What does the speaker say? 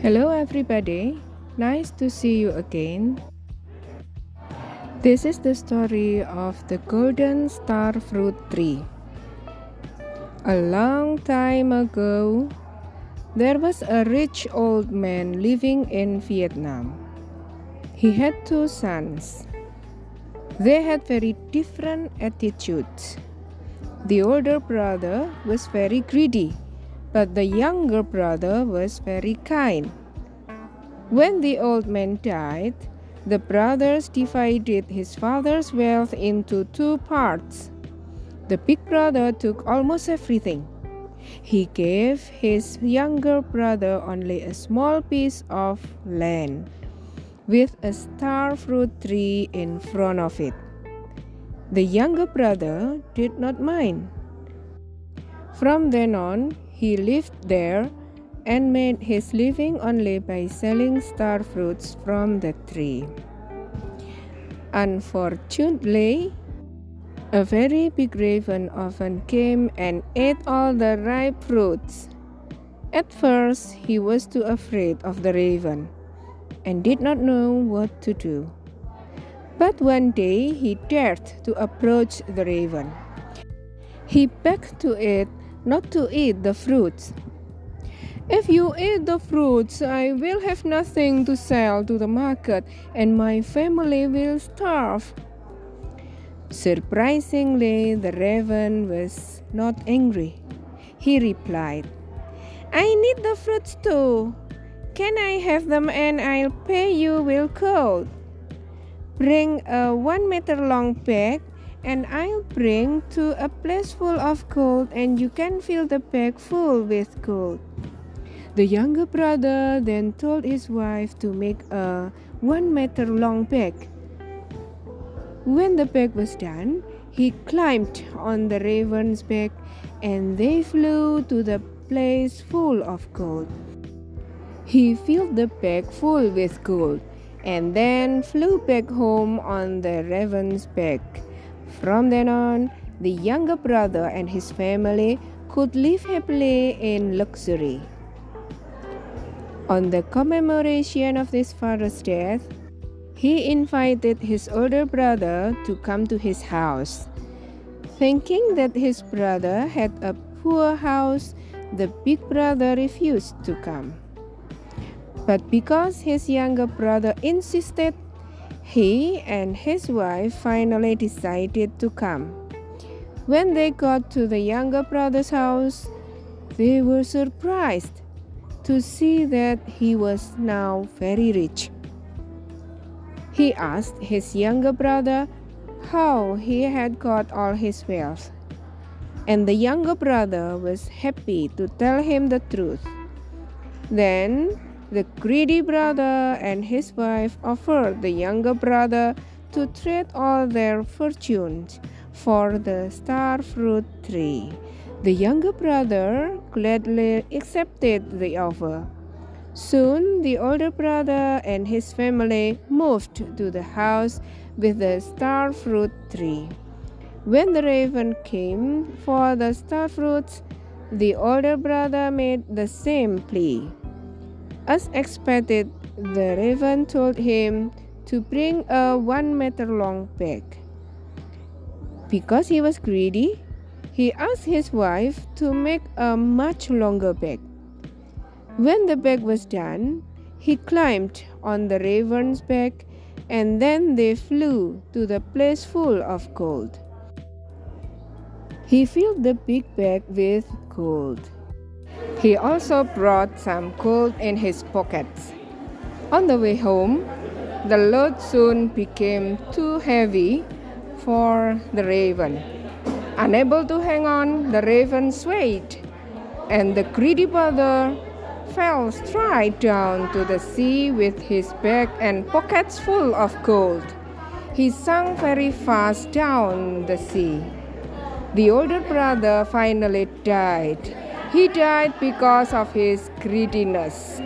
Hello, everybody. Nice to see you again. This is the story of the golden star fruit tree. A long time ago, there was a rich old man living in Vietnam. He had two sons. They had very different attitudes. The older brother was very greedy but the younger brother was very kind. When the old man died, the brothers divided his father's wealth into two parts. The big brother took almost everything. He gave his younger brother only a small piece of land with a star fruit tree in front of it. The younger brother did not mind. From then on, he lived there and made his living only by selling star fruits from the tree. Unfortunately, a very big raven often came and ate all the ripe fruits. At first, he was too afraid of the raven and did not know what to do. But one day he dared to approach the raven. He begged to it not to eat the fruits. If you eat the fruits, I will have nothing to sell to the market, and my family will starve. Surprisingly, the raven was not angry. He replied, I need the fruits too. Can I have them and I'll pay you with cold? Bring a one meter long bag and I'll bring to a place full of gold, and you can fill the bag full with gold. The younger brother then told his wife to make a one meter long bag. When the bag was done, he climbed on the raven's back and they flew to the place full of gold. He filled the bag full with gold and then flew back home on the raven's back. From then on, the younger brother and his family could live happily in luxury. On the commemoration of his father's death, he invited his older brother to come to his house. Thinking that his brother had a poor house, the big brother refused to come. But because his younger brother insisted, he and his wife finally decided to come. When they got to the younger brother's house, they were surprised to see that he was now very rich. He asked his younger brother how he had got all his wealth, and the younger brother was happy to tell him the truth. Then the greedy brother and his wife offered the younger brother to trade all their fortunes for the star fruit tree. The younger brother gladly accepted the offer. Soon, the older brother and his family moved to the house with the star fruit tree. When the raven came for the star fruits, the older brother made the same plea. As expected, the raven told him to bring a one meter long bag. Because he was greedy, he asked his wife to make a much longer bag. When the bag was done, he climbed on the raven's back and then they flew to the place full of gold. He filled the big bag with gold. He also brought some gold in his pockets. On the way home, the load soon became too heavy for the raven. Unable to hang on, the raven swayed, and the greedy brother fell straight down to the sea with his bag and pockets full of gold. He sank very fast down the sea. The older brother finally died he died because of his greediness.